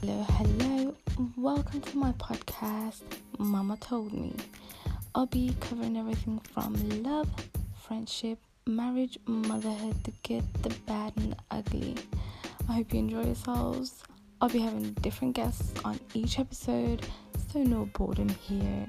Hello, hello! welcome to my podcast, Mama Told Me. I'll be covering everything from love, friendship, marriage, motherhood, the good, the bad, and the ugly. I hope you enjoy yourselves. I'll be having different guests on each episode, so no boredom here.